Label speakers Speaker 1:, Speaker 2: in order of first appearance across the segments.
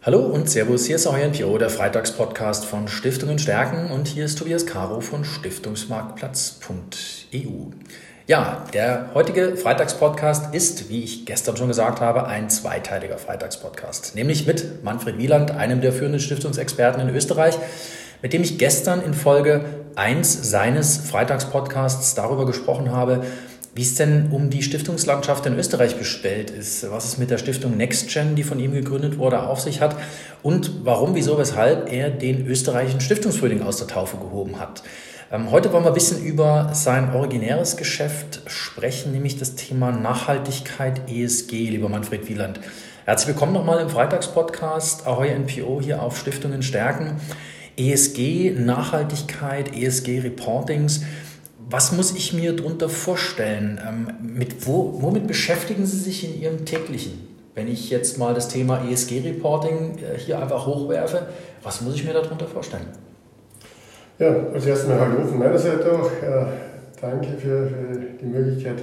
Speaker 1: Hallo und Servus, hier ist euer NPO, der Freitagspodcast von Stiftungen stärken und hier ist Tobias Caro von Stiftungsmarktplatz.eu. Ja, der heutige Freitagspodcast ist, wie ich gestern schon gesagt habe, ein zweiteiliger Freitagspodcast, nämlich mit Manfred Wieland, einem der führenden Stiftungsexperten in Österreich, mit dem ich gestern in Folge 1 seines Freitagspodcasts darüber gesprochen habe, wie es denn um die Stiftungslandschaft in Österreich bestellt ist, was es mit der Stiftung NextGen, die von ihm gegründet wurde, auf sich hat und warum, wieso, weshalb er den österreichischen Stiftungsfrühling aus der Taufe gehoben hat. Ähm, heute wollen wir ein bisschen über sein originäres Geschäft sprechen, nämlich das Thema Nachhaltigkeit ESG, lieber Manfred Wieland. Herzlich willkommen nochmal im Freitagspodcast Ahoy NPO hier auf Stiftungen stärken. ESG, Nachhaltigkeit, ESG-Reportings. Was muss ich mir darunter vorstellen? Ähm, mit wo, womit beschäftigen Sie sich in Ihrem täglichen? Wenn ich jetzt mal das Thema ESG-Reporting äh, hier einfach hochwerfe, was muss ich mir darunter vorstellen?
Speaker 2: Ja, als erstes mal Hallo von meiner Seite auch. Äh, danke für, für, die Möglichkeit,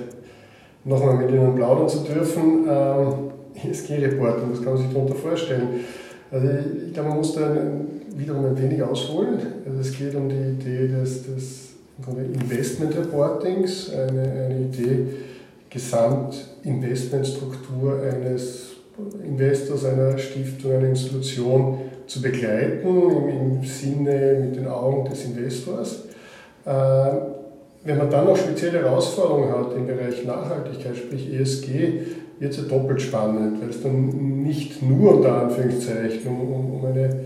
Speaker 2: nochmal mit Ihnen plaudern zu dürfen. Ähm, ESG-Reporting, was kann man sich darunter vorstellen? Also ich, ich glaube, man muss da wiederum ein wenig ausholen. Also es geht um die Idee des, des Investment Reportings, eine, eine Idee, Gesamtinvestmentstruktur eines Investors, einer Stiftung, einer Institution zu begleiten, im, im Sinne mit den Augen des Investors. Äh, wenn man dann noch spezielle Herausforderungen hat im Bereich Nachhaltigkeit, sprich ESG, wird es ja doppelt spannend, weil es dann nicht nur unter Anführungszeichen um, um, eine,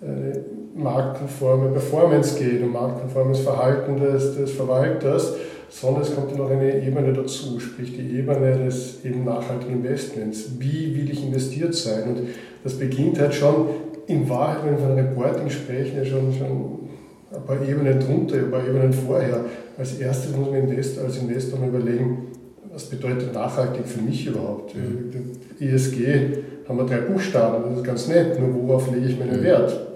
Speaker 2: eine marktkonforme Performance geht, um marktkonformes Verhalten des, des Verwalters, sondern es kommt noch eine Ebene dazu, sprich die Ebene des eben nachhaltigen Investments. Wie will ich investiert sein? Und das beginnt halt schon in Wahrheit, wenn wir von Reporting sprechen, ja schon, schon ein paar Ebenen drunter, ein paar Ebenen vorher. Als erstes muss man Investor, als Investor mal überlegen, was bedeutet nachhaltig für mich überhaupt? Mhm. ESG haben wir drei Buchstaben, das ist ganz nett, nur worauf lege ich meinen mhm. Wert?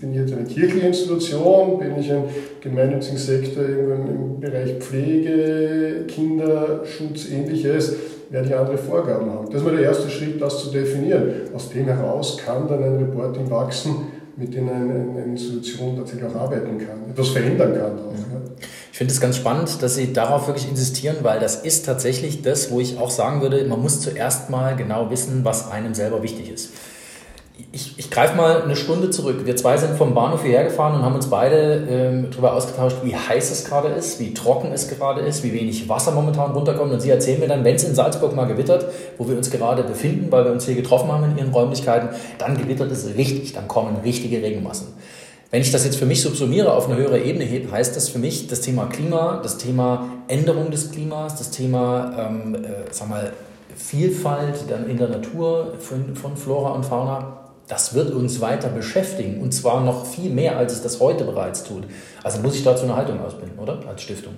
Speaker 2: Mhm bin ich jetzt eine kirchliche Institution, bin ich ein gemeinnützigen Sektor im Bereich Pflege, Kinderschutz, ähnliches, werde ich andere Vorgaben haben. Das ist mal der erste Schritt, das zu definieren. Aus dem heraus kann dann ein Reporting wachsen, mit dem eine, eine Institution tatsächlich auch arbeiten kann, etwas verändern kann. Auch, ja.
Speaker 1: Ich finde es ganz spannend, dass Sie darauf wirklich insistieren, weil das ist tatsächlich das, wo ich auch sagen würde, man muss zuerst mal genau wissen, was einem selber wichtig ist ich, ich greife mal eine Stunde zurück. Wir zwei sind vom Bahnhof hierher gefahren und haben uns beide ähm, darüber ausgetauscht, wie heiß es gerade ist, wie trocken es gerade ist, wie wenig Wasser momentan runterkommt. Und Sie erzählen mir dann, wenn es in Salzburg mal gewittert, wo wir uns gerade befinden, weil wir uns hier getroffen haben in Ihren Räumlichkeiten, dann gewittert es richtig, dann kommen richtige Regenmassen. Wenn ich das jetzt für mich subsumiere, auf eine höhere Ebene heißt das für mich das Thema Klima, das Thema Änderung des Klimas, das Thema, ähm, äh, sag mal, Vielfalt in der Natur von Flora und Fauna das wird uns weiter beschäftigen und zwar noch viel mehr, als es das heute bereits tut. Also muss ich dazu eine Haltung ausbilden, oder? Als Stiftung.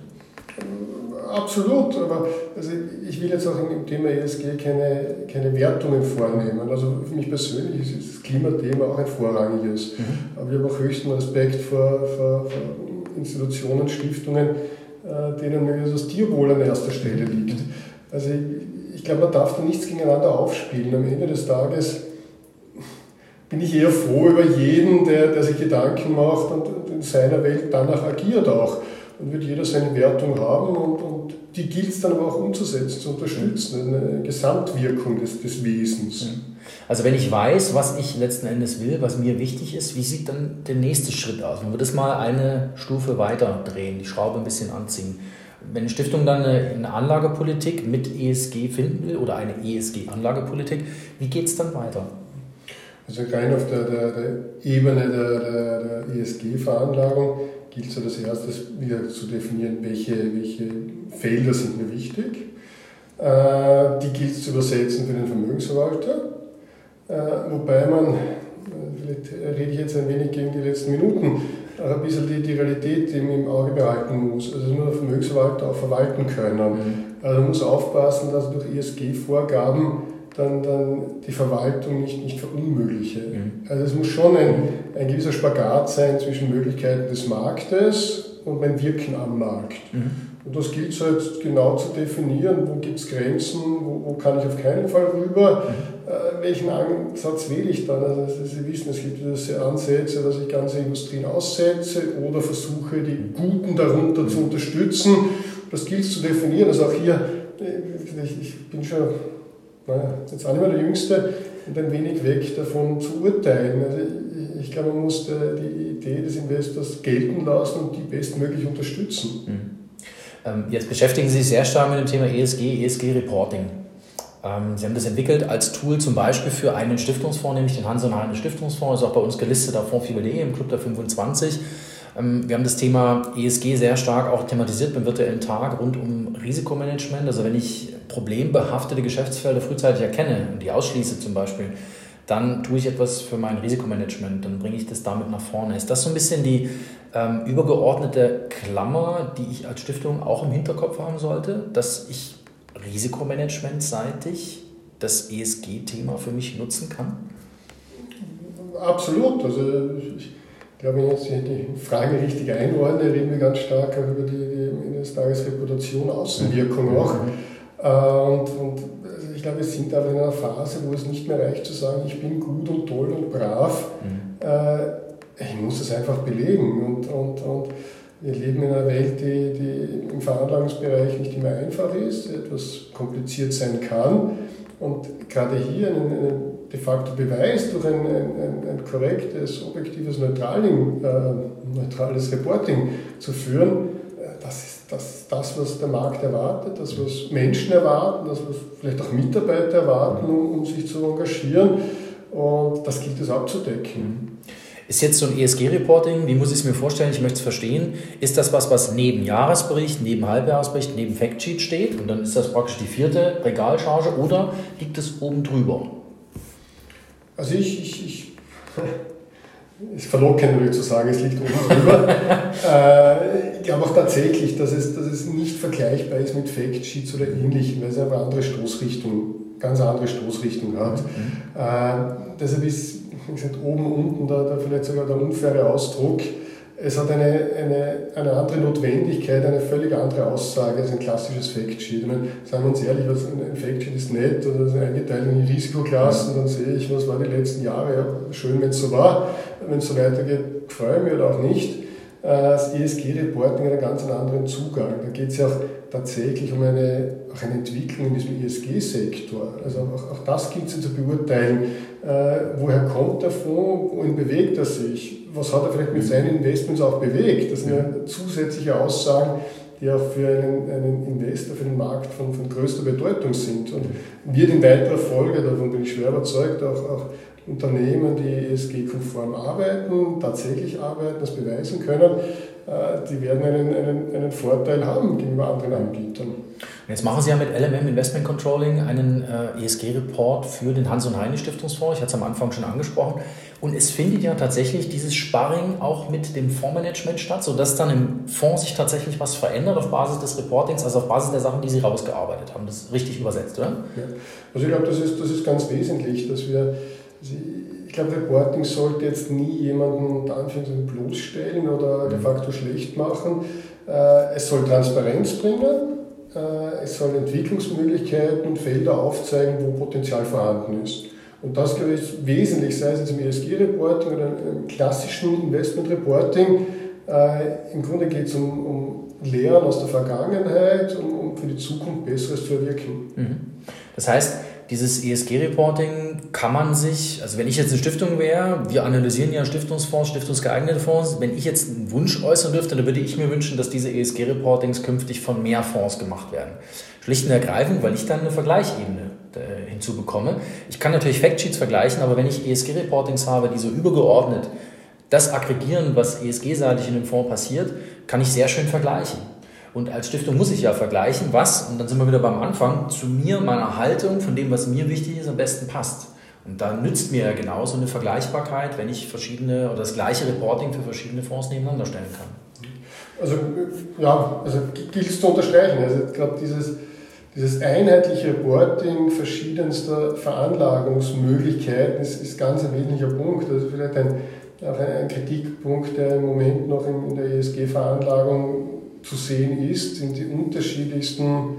Speaker 2: Absolut, aber also ich will jetzt auch im Thema ESG keine, keine Wertungen vornehmen. Also für mich persönlich ist das Klimathema auch ein vorrangiges. Mhm. Aber ich habe auch höchsten Respekt vor, vor, vor Institutionen, Stiftungen, äh, denen das Tierwohl an erster Stelle liegt. Mhm. Also ich, ich glaube, man darf da nichts gegeneinander aufspielen. Am Ende des Tages bin ich eher froh über jeden, der, der sich Gedanken macht und in seiner Welt danach agiert auch. Dann wird jeder seine Wertung haben und, und die gilt es dann aber auch umzusetzen, zu unterstützen, eine Gesamtwirkung des, des Wesens.
Speaker 1: Also wenn ich weiß, was ich letzten Endes will, was mir wichtig ist, wie sieht dann der nächste Schritt aus? Man würde es mal eine Stufe weiter drehen, die Schraube ein bisschen anziehen. Wenn eine Stiftung dann eine Anlagepolitik mit ESG finden will oder eine ESG-Anlagepolitik, wie geht es dann weiter?
Speaker 2: Also rein auf der, der, der Ebene der, der, ESG-Veranlagung gilt es als erstes wieder zu definieren, welche, welche Felder sind mir wichtig. Äh, die gilt es zu übersetzen für den Vermögensverwalter. Äh, wobei man, vielleicht rede ich jetzt ein wenig gegen die letzten Minuten, ein bisschen die, die Realität im Auge behalten muss. Also nur der Vermögensverwalter auch verwalten können. Mhm. Also man muss aufpassen, dass durch ESG-Vorgaben dann, dann die Verwaltung nicht, nicht verunmögliche. Mhm. Also es muss schon ein, ein gewisser Spagat sein zwischen Möglichkeiten des Marktes und mein Wirken am Markt. Mhm. Und das gilt es halt genau zu definieren, wo gibt es Grenzen, wo, wo, kann ich auf keinen Fall rüber. Mhm. Äh, welchen Ansatz wähle ich dann? Also Sie wissen, es gibt diese Ansätze, dass ich ganze Industrien aussetze oder versuche, die Guten darunter zu unterstützen. Das gilt zu definieren. Also auch hier, äh, ich bin schon jetzt auch nicht mehr der Jüngste und ein wenig weg davon zu urteilen. Also ich, glaube, man muss die Idee des Investors gelten lassen und die bestmöglich unterstützen.
Speaker 1: Mhm. Jetzt beschäftigen Sie sich sehr stark mit dem Thema ESG, ESG-Reporting. Ähm, Sie haben das entwickelt als Tool zum Beispiel für einen Stiftungsfonds, nämlich den Hans und Heine Stiftungsfonds, ist auch bei uns gelistet auf fondfibel.de im Club der 25. Ähm, wir haben das Thema ESG sehr stark auch thematisiert beim virtuellen Tag rund um Risikomanagement. Also wenn ich problembehaftete Geschäftsfelder frühzeitig erkenne und die ausschließe zum Beispiel, dann tue ich etwas für mein Risikomanagement, dann bringe ich das damit nach vorne. Ist das so ein bisschen die ähm, übergeordnete Klammer, die ich als Stiftung auch im Hinterkopf haben sollte, dass ich risikomanagementseitig das ESG-Thema für mich nutzen kann?
Speaker 2: Absolut. Also ich glaube, wenn ich jetzt die Frage richtig einordne, reden wir ganz stark auch über die, die des Tages Reputation, Außenwirkung auch. Mhm. Äh, und, und also ich glaube, wir sind aber in einer Phase, wo es nicht mehr reicht zu sagen, ich bin gut und toll und brav. Mhm. Äh, ich muss es einfach belegen. Und, und, und wir leben in einer Welt, die, die im Veranlagungsbereich nicht immer einfach ist, etwas kompliziert sein kann. Und gerade hier einen, einen de facto Beweis durch ein, ein, ein korrektes, objektives, neutralen, äh, neutrales Reporting zu führen, äh, das ist das, das, was der Markt erwartet, das, was Menschen erwarten, das, was vielleicht auch Mitarbeiter erwarten, um, um sich zu engagieren. Und das gilt es abzudecken.
Speaker 1: Ist jetzt so ein ESG-Reporting, wie muss ich es mir vorstellen? Ich möchte es verstehen. Ist das was, was neben Jahresbericht, neben Halbjahresbericht, neben Factsheet steht? Und dann ist das praktisch die vierte Regalcharge oder liegt es oben drüber?
Speaker 2: Also ich, ich, ich ist verlockend, würde ich zu sagen, es liegt oben drüber. äh, ich glaube auch tatsächlich, dass es, dass es nicht vergleichbar ist mit Factsheets oder ähnlichem, weil es eine andere Stoßrichtung, ganz andere Stoßrichtung hat. Mhm. Äh, deshalb ist wie gesagt, oben, unten, da, da vielleicht sogar der unfaire Ausdruck. Es hat eine, eine, eine andere Notwendigkeit, eine völlig andere Aussage als ein klassisches Factsheet. Ich meine, sagen wir uns ehrlich, was ein Factsheet ist nett oder ist eingeteilt in die Risikoklassen, dann sehe ich, was war die letzten Jahre. Ja, schön, wenn es so war. Wenn es so weitergeht, freue ich mich oder auch nicht. Äh, das ESG-Reporting hat einen ganz anderen Zugang. Da geht es ja auch tatsächlich um eine, auch eine Entwicklung in diesem ESG-Sektor. Also auch, auch das gilt es zu beurteilen. Äh, woher kommt der Fonds? Wohin bewegt er sich? Was hat er vielleicht mit seinen Investments auch bewegt? Das sind ja zusätzliche Aussagen, die auch für einen, einen Investor, für den Markt von, von größter Bedeutung sind. Und wird in weiterer Folge, davon bin ich schwer überzeugt, auch, auch Unternehmen, die ESG-konform arbeiten, tatsächlich arbeiten, das beweisen können, die werden einen, einen, einen Vorteil haben gegenüber anderen Anbietern.
Speaker 1: Jetzt machen Sie ja mit LMM Investment Controlling einen äh, ESG-Report für den Hans- und Heine Stiftungsfonds. Ich hatte es am Anfang schon angesprochen. Und es findet ja tatsächlich dieses Sparring auch mit dem Fondsmanagement statt, sodass dann im Fonds sich tatsächlich was verändert auf Basis des Reportings, also auf Basis der Sachen, die Sie rausgearbeitet haben. Das ist richtig übersetzt, oder? Ja.
Speaker 2: Also ich glaube, das ist, das ist ganz wesentlich, dass wir ich glaube, Reporting sollte jetzt nie jemanden unter Anführungszeichen bloßstellen oder de mhm. facto schlecht machen. Äh, es soll Transparenz bringen, äh, es soll Entwicklungsmöglichkeiten und Felder aufzeigen, wo Potenzial vorhanden ist. Und das, glaube ich, ist wesentlich, sei es jetzt im ESG-Reporting oder im klassischen Investment-Reporting. Äh, Im Grunde geht es um, um Lehren aus der Vergangenheit, um, um für die Zukunft Besseres zu erwirken.
Speaker 1: Mhm. Das heißt, dieses ESG-Reporting kann man sich, also wenn ich jetzt eine Stiftung wäre, wir analysieren ja Stiftungsfonds, stiftungsgeeignete Fonds, wenn ich jetzt einen Wunsch äußern dürfte, dann würde ich mir wünschen, dass diese ESG-Reportings künftig von mehr Fonds gemacht werden. Schlicht und ergreifend, weil ich dann eine Vergleichebene äh, hinzubekomme. Ich kann natürlich Factsheets vergleichen, aber wenn ich ESG-Reportings habe, die so übergeordnet das aggregieren, was ESG-seitig in dem Fonds passiert, kann ich sehr schön vergleichen. Und als Stiftung muss ich ja vergleichen, was, und dann sind wir wieder beim Anfang, zu mir, meiner Haltung, von dem, was mir wichtig ist, am besten passt. Und da nützt mir ja genauso eine Vergleichbarkeit, wenn ich verschiedene oder das gleiche Reporting für verschiedene Fonds nebeneinander stellen kann.
Speaker 2: Also ja, also gilt es zu unterstreichen. Also gerade dieses, dieses einheitliche Reporting verschiedenster Veranlagungsmöglichkeiten ist, ist ganz ein wesentlicher Punkt. Also vielleicht ein, ein Kritikpunkt, der im Moment noch in, in der ESG-Veranlagung zu sehen ist, sind die unterschiedlichsten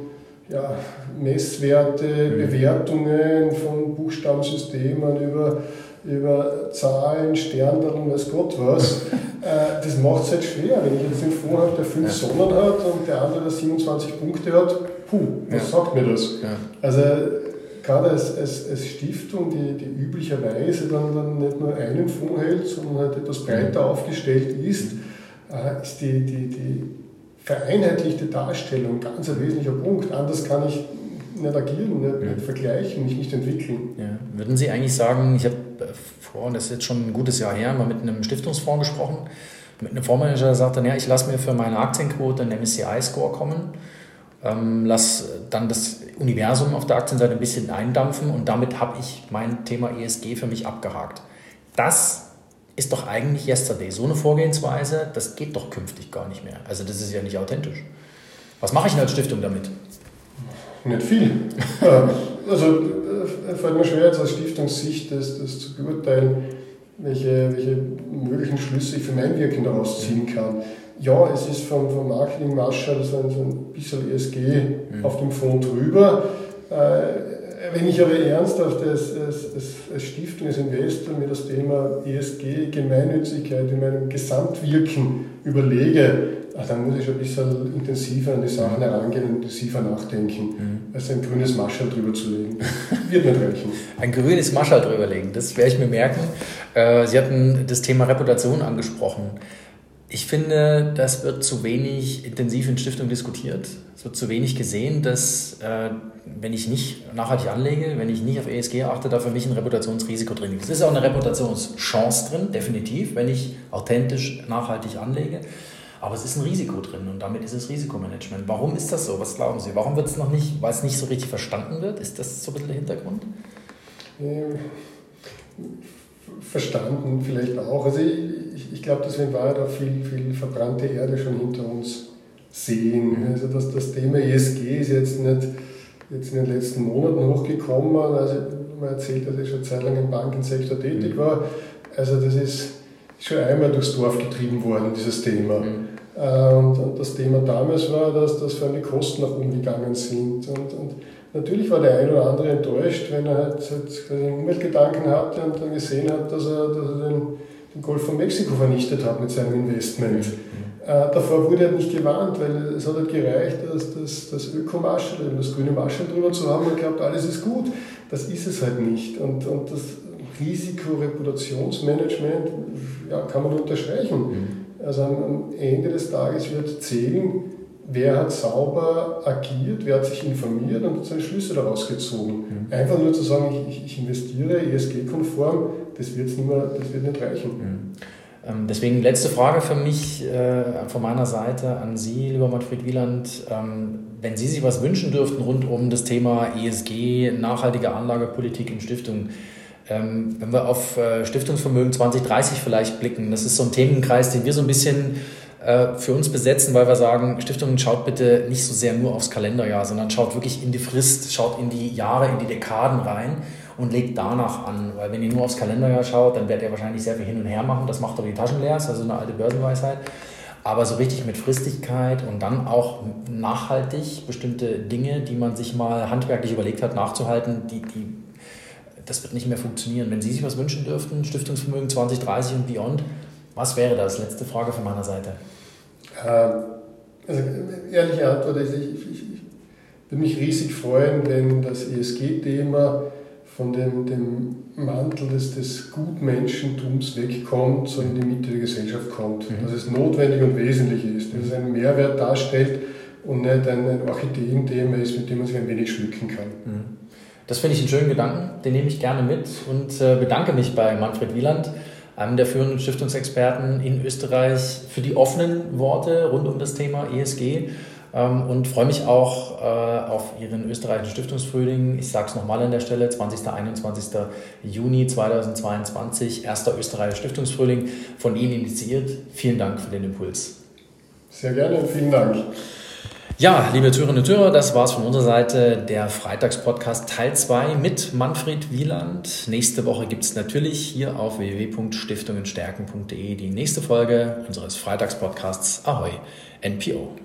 Speaker 2: ja, Messwerte, mhm. Bewertungen von Buchstabensystemen über, über Zahlen, Sterndeln, weiß Gott was. Äh, das macht es halt schwer. Wenn ich jetzt den Fonds habe, der fünf ja. Sonnen hat und der andere 27 Punkte hat, puh, was ja. sagt mir das? Ja. Also gerade als, als, als Stiftung, die, die üblicherweise dann, dann nicht nur einen Fonds hält, sondern halt etwas breiter aufgestellt ist, äh, ist die, die, die vereinheitlichte Darstellung ganz ein wesentlicher Punkt. Anders kann ich nicht agieren, nicht, ja. nicht vergleichen, mich nicht entwickeln.
Speaker 1: Ja. Würden Sie eigentlich sagen, ich habe äh, vor, das ist jetzt schon ein gutes Jahr her, mal mit einem Stiftungsfonds gesprochen, mit einem Fondsmanager, der sagte, ja, ich lasse mir für meine Aktienquote einen MSCI-Score kommen, ähm, lass dann das Universum auf der Aktienseite ein bisschen eindampfen und damit habe ich mein Thema ESG für mich abgehakt. Das ist doch eigentlich Yesterday. So eine Vorgehensweise, das geht doch künftig gar nicht mehr. Also das ist ja nicht authentisch. Was mache ich denn als Stiftung damit?
Speaker 2: Nicht viel. also äh, fällt mir schwer, jetzt aus Stiftungssicht das, das zu beurteilen, welche, welche möglichen Schlüsse ich für mein Wirken daraus ziehen kann. Ja, es ist vom, vom Marketing-Mascher so ein, so ein bisschen ESG mhm. auf dem Fond drüber. Äh, wenn ich aber ernsthaft als, als, als Stiftung, als Investor mir das Thema ESG, Gemeinnützigkeit in meinem Gesamtwirken überlege, ah, dann muss ich schon ein bisschen intensiver an die Sachen herangehen und intensiver nachdenken, mhm. als ein grünes Maschall drüber zu legen. Wird nicht reichen.
Speaker 1: Ein grünes Maschall drüber legen, das werde ich mir merken. Äh, Sie hatten das Thema Reputation angesprochen. Ich finde, das wird zu wenig intensiv in Stiftung diskutiert. Es wird zu wenig gesehen, dass äh, wenn ich nicht nachhaltig anlege, wenn ich nicht auf ESG achte, da für mich ein Reputationsrisiko drin ist. Es ist auch eine Reputationschance drin, definitiv, wenn ich authentisch nachhaltig anlege. Aber es ist ein Risiko drin und damit ist es Risikomanagement. Warum ist das so? Was glauben Sie? Warum wird es noch nicht, weil es nicht so richtig verstanden wird? Ist das so ein bisschen der Hintergrund?
Speaker 2: Ähm, verstanden vielleicht auch. Also ich, ich glaube, dass wir in Wahrheit auch viel, viel verbrannte Erde schon hinter uns sehen. Also das, das Thema ESG ist jetzt nicht jetzt in den letzten Monaten hochgekommen. Also man erzählt, dass ich schon Zeit lang im Bankensektor tätig mhm. war. Also das ist schon einmal durchs Dorf getrieben worden, dieses Thema. Mhm. Und, und, das Thema damals war, dass, dass vor allem die Kosten nach oben gegangen sind. Und, und Natürlich war der ein oder andere enttäuscht, wenn er halt, halt einen Umweltgedanken hatte und dann gesehen hat, dass er, dass er den, den Golf von Mexiko vernichtet hat mit seinem Investment. Mhm. Äh, davor wurde er nicht gewarnt, weil es hat halt gereicht, dass das, das Ökomaschel, das grüne Maschel drüber zu haben und glaubt, alles ist gut. Das ist es halt nicht. Und, und das Risikoreputationsmanagement ja, kann man unterstreichen. Mhm. Also am Ende des Tages wird zählen, wer hat sauber agiert, wer hat sich informiert und seine Schlüsse daraus gezogen. Mhm. Einfach nur zu sagen, ich, ich investiere ESG-konform, das, wird's nicht mehr, das wird nicht reichen. Mhm.
Speaker 1: Ähm, deswegen letzte Frage für mich äh, von meiner Seite an Sie, lieber Manfred Wieland. Ähm, wenn Sie sich was wünschen dürften rund um das Thema ESG, nachhaltige Anlagepolitik in Stiftungen, ähm, wenn wir auf äh, Stiftungsvermögen 2030 vielleicht blicken, das ist so ein Themenkreis, den wir so ein bisschen für uns besetzen, weil wir sagen, Stiftungen schaut bitte nicht so sehr nur aufs Kalenderjahr, sondern schaut wirklich in die Frist, schaut in die Jahre, in die Dekaden rein und legt danach an. Weil wenn ihr nur aufs Kalenderjahr schaut, dann werdet ihr wahrscheinlich sehr viel hin und her machen. Das macht doch die Taschen leer, ist also eine alte Börsenweisheit. Aber so richtig mit Fristigkeit und dann auch nachhaltig bestimmte Dinge, die man sich mal handwerklich überlegt hat, nachzuhalten, die, die, das wird nicht mehr funktionieren. Wenn Sie sich was wünschen dürften, Stiftungsvermögen 2030 und beyond, was wäre das? Letzte Frage von meiner Seite.
Speaker 2: Ähm, also, ehrliche Antwort ist, ich, ich, ich würde mich riesig freuen, wenn das ESG-Thema von dem, dem Mantel des, des Gutmenschentums wegkommt, so in die Mitte der Gesellschaft kommt. Mhm. Dass es notwendig und wesentlich ist, dass es einen Mehrwert darstellt und nicht ein, ein Orchideenthema ist, mit dem man sich ein wenig schmücken kann. Mhm.
Speaker 1: Das finde ich einen schönen Gedanken, den nehme ich gerne mit und äh, bedanke mich bei Manfred Wieland einem der führenden Stiftungsexperten in Österreich, für die offenen Worte rund um das Thema ESG ähm, und freue mich auch äh, auf Ihren österreichischen Stiftungsfrühling. Ich sage es nochmal an der Stelle, 20. 21. Juni 2022, erster österreichischer Stiftungsfrühling, von Ihnen initiiert. Vielen Dank für den Impuls.
Speaker 2: Sehr gerne vielen Dank.
Speaker 1: Ja, liebe Türerinnen und Türer, das war's von unserer Seite. Der Freitagspodcast Teil 2 mit Manfred Wieland. Nächste Woche gibt's natürlich hier auf www.stiftungenstärken.de die nächste Folge unseres Freitagspodcasts Ahoi NPO.